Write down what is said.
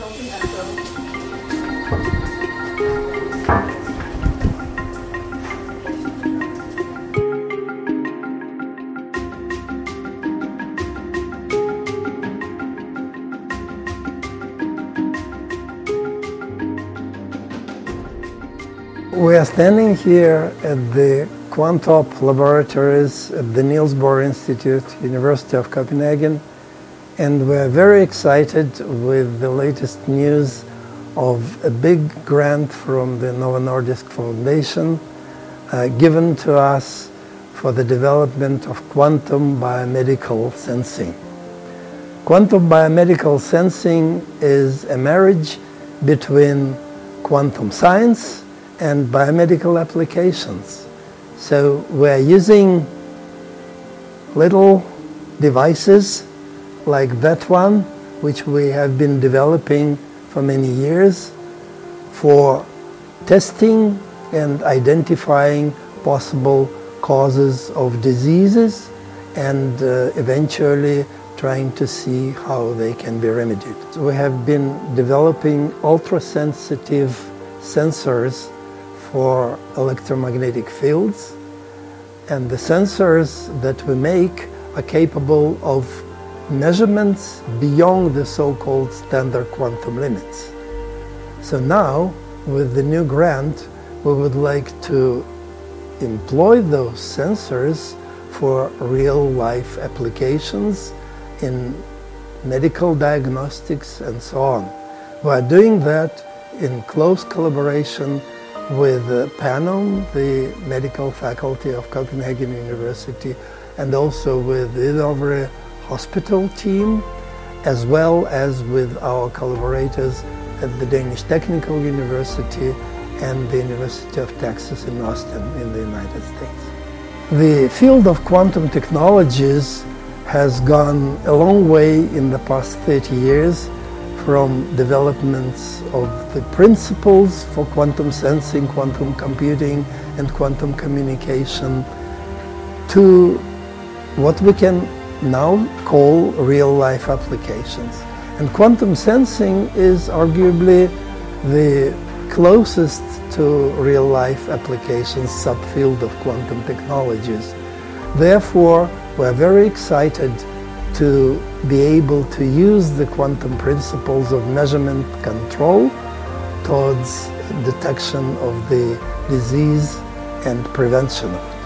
We are standing here at the Quantop laboratories at the Niels Bohr Institute, University of Copenhagen, and we're very excited with the latest news of a big grant from the Novo Nordisk Foundation uh, given to us for the development of quantum biomedical sensing. Quantum biomedical sensing is a marriage between quantum science and biomedical applications. So we're using little devices like that one, which we have been developing for many years for testing and identifying possible causes of diseases and uh, eventually trying to see how they can be remedied. So we have been developing ultra-sensitive sensors for electromagnetic fields. And the sensors that we make are capable of measurements beyond the so-called standard quantum limits. So now, with the new grant, we would like to employ those sensors for real-life applications in medical diagnostics and so on. We are doing that in close collaboration with uh, Panum, the medical faculty of Copenhagen University, and also with the Hvidovre Hospital team, as well as with our collaborators at the Danish Technical University and the University of Texas in Austin in the United States. The field of quantum technologies has gone a long way in the past 30 years from developments of the principles for quantum sensing, quantum computing, and quantum communication to what we can now call real-life applications. And quantum sensing is arguably the closest to real-life applications subfield of quantum technologies. Therefore, we're very excited to be able to use the quantum principles of measurement control towards detection of the disease and prevention of it.